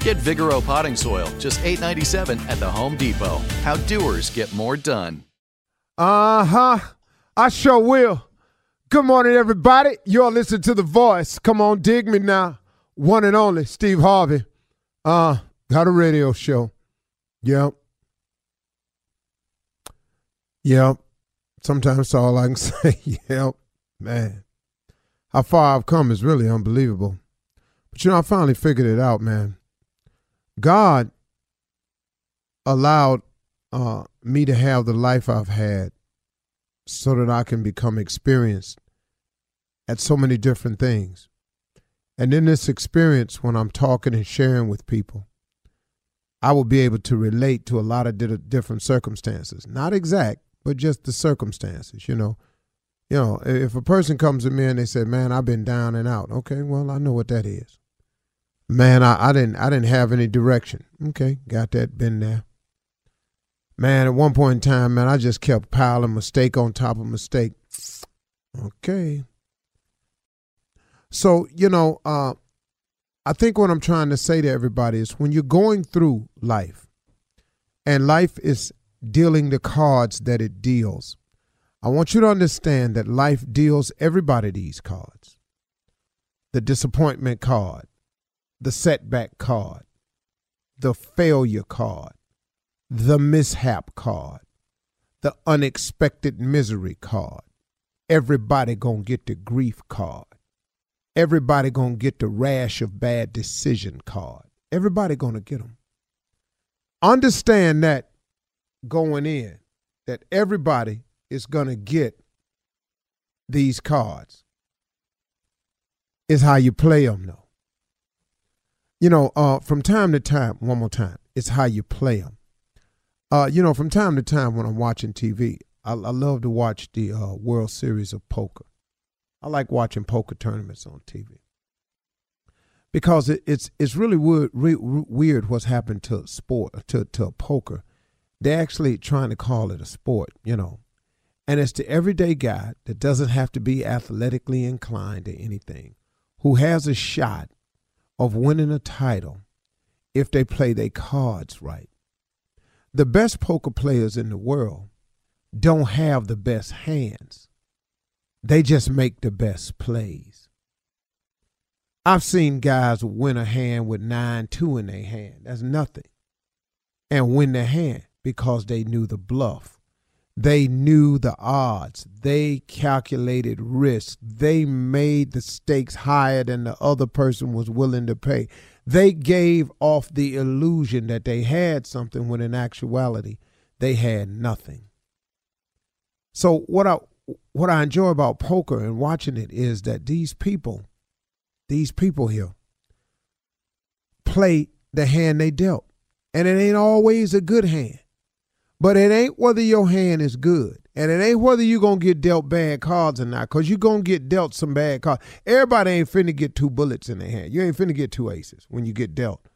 Get Vigoro potting soil, just $8.97 at the Home Depot. How doers get more done. Uh huh. I sure will. Good morning, everybody. You all listen to The Voice. Come on, dig me now. One and only Steve Harvey. Uh, got a radio show. Yep. Yep. Sometimes that's all I can say. yep. Man. How far I've come is really unbelievable. But you know, I finally figured it out, man. God allowed uh, me to have the life I've had so that I can become experienced at so many different things. And in this experience, when I'm talking and sharing with people, I will be able to relate to a lot of di- different circumstances. Not exact, but just the circumstances, you know. You know, if a person comes to me and they say, "Man, I've been down and out." Okay, well, I know what that is. Man, I, I didn't I didn't have any direction. Okay, got that, been there. Man, at one point in time, man, I just kept piling mistake on top of mistake. Okay. So, you know, uh, I think what I'm trying to say to everybody is when you're going through life and life is dealing the cards that it deals, I want you to understand that life deals everybody these cards. The disappointment card, the setback card, the failure card, the mishap card, the unexpected misery card. Everybody gonna get the grief card. Everybody gonna get the rash of bad decision card. Everybody gonna get them. Understand that going in, that everybody is gonna get these cards. Is how you play them, though. You know, uh, from time to time, one more time, it's how you play them. Uh, you know, from time to time when I'm watching TV, I, I love to watch the uh, World Series of Poker. I like watching poker tournaments on TV because it, it's it's really weird, re, weird what's happened to sport to to poker. They're actually trying to call it a sport, you know, And it's the everyday guy that doesn't have to be athletically inclined or anything, who has a shot of winning a title if they play their cards right. The best poker players in the world don't have the best hands. They just make the best plays. I've seen guys win a hand with 9 2 in their hand. That's nothing. And win the hand because they knew the bluff. They knew the odds. They calculated risk. They made the stakes higher than the other person was willing to pay. They gave off the illusion that they had something when in actuality they had nothing. So what I what I enjoy about poker and watching it is that these people, these people here, play the hand they dealt. And it ain't always a good hand. But it ain't whether your hand is good. And it ain't whether you're going to get dealt bad cards or not, because you're going to get dealt some bad cards. Everybody ain't finna get two bullets in their hand. You ain't finna get two aces when you get dealt,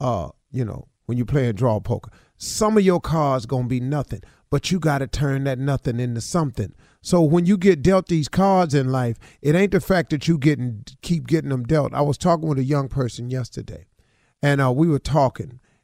uh, you know, when you play a draw poker. Some of your cards going to be nothing, but you got to turn that nothing into something. So when you get dealt these cards in life, it ain't the fact that you getting keep getting them dealt. I was talking with a young person yesterday, and uh, we were talking,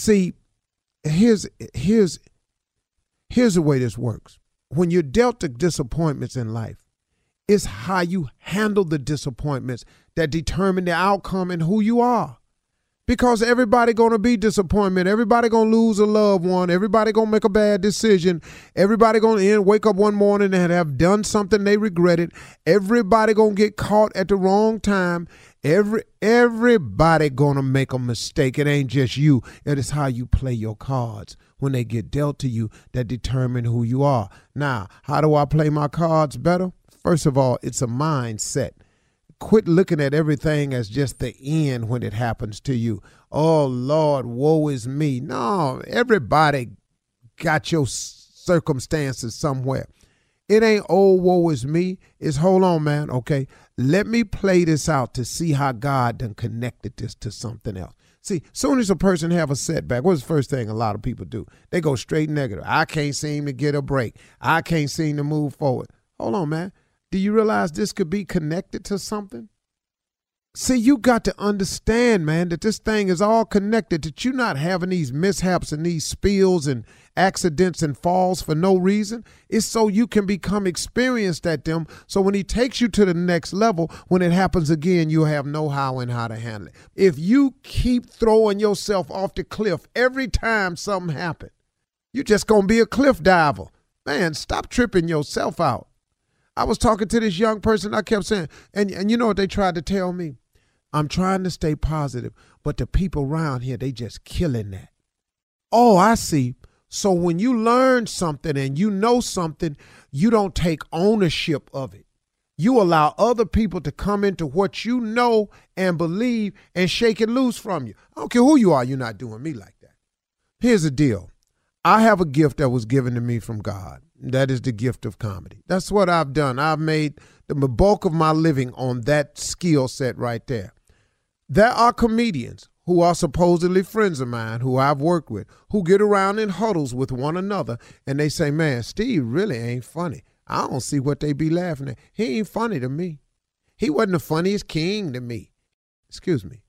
See, here's here's here's the way this works. When you're dealt the disappointments in life, it's how you handle the disappointments that determine the outcome and who you are. Because everybody gonna be disappointment. Everybody gonna lose a loved one. Everybody gonna make a bad decision. Everybody gonna end, wake up one morning and have done something they regretted. Everybody gonna get caught at the wrong time. Every everybody gonna make a mistake. It ain't just you. It is how you play your cards when they get dealt to you that determine who you are. Now, how do I play my cards better? First of all, it's a mindset. Quit looking at everything as just the end when it happens to you. Oh Lord, woe is me. No, everybody got your circumstances somewhere. It ain't oh woe is me. It's hold on, man. Okay, let me play this out to see how God done connected this to something else. See, soon as a person have a setback, what's the first thing a lot of people do? They go straight negative. I can't seem to get a break. I can't seem to move forward. Hold on, man. Do you realize this could be connected to something? See, you got to understand, man, that this thing is all connected, that you're not having these mishaps and these spills and accidents and falls for no reason. It's so you can become experienced at them. So when he takes you to the next level, when it happens again, you'll have know how and how to handle it. If you keep throwing yourself off the cliff every time something happens, you're just going to be a cliff diver. Man, stop tripping yourself out. I was talking to this young person. I kept saying, and, and you know what they tried to tell me? I'm trying to stay positive, but the people around here, they just killing that. Oh, I see. So when you learn something and you know something, you don't take ownership of it. You allow other people to come into what you know and believe and shake it loose from you. I don't care who you are, you're not doing me like that. Here's the deal I have a gift that was given to me from God. That is the gift of comedy. That's what I've done. I've made the bulk of my living on that skill set right there. There are comedians who are supposedly friends of mine who I've worked with who get around in huddles with one another and they say, Man, Steve really ain't funny. I don't see what they be laughing at. He ain't funny to me. He wasn't the funniest king to me. Excuse me.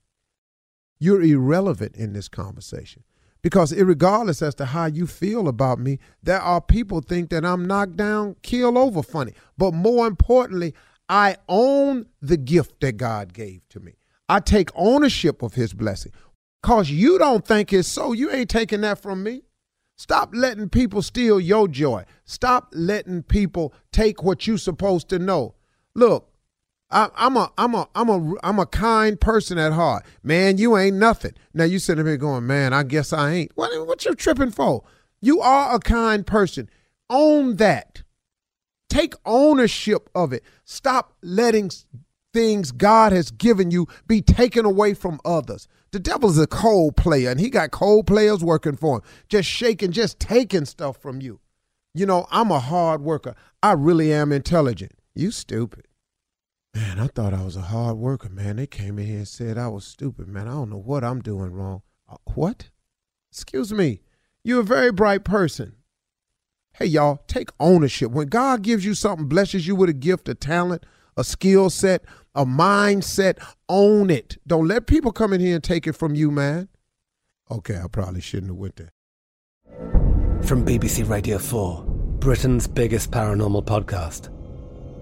You're irrelevant in this conversation because regardless as to how you feel about me there are people think that i'm knocked down kill over funny but more importantly i own the gift that god gave to me I take ownership of his blessing. Cause you don't think it's so. You ain't taking that from me. Stop letting people steal your joy. Stop letting people take what you supposed to know. Look, I, am a I'm a I'm a I'm a kind person at heart. Man, you ain't nothing. Now you sitting here going, man, I guess I ain't. What what you tripping for? You are a kind person. Own that. Take ownership of it. Stop letting things God has given you be taken away from others. The devil's a cold player, and he got cold players working for him, just shaking, just taking stuff from you. You know, I'm a hard worker. I really am intelligent. You stupid. Man, I thought I was a hard worker, man. They came in here and said I was stupid, man. I don't know what I'm doing wrong. Uh, what? Excuse me. You're a very bright person. Hey, y'all, take ownership. When God gives you something, blesses you with a gift, a talent, a skill set, a mindset, own it. Don't let people come in here and take it from you, man. Okay, I probably shouldn't have went there. From BBC Radio 4, Britain's biggest paranormal podcast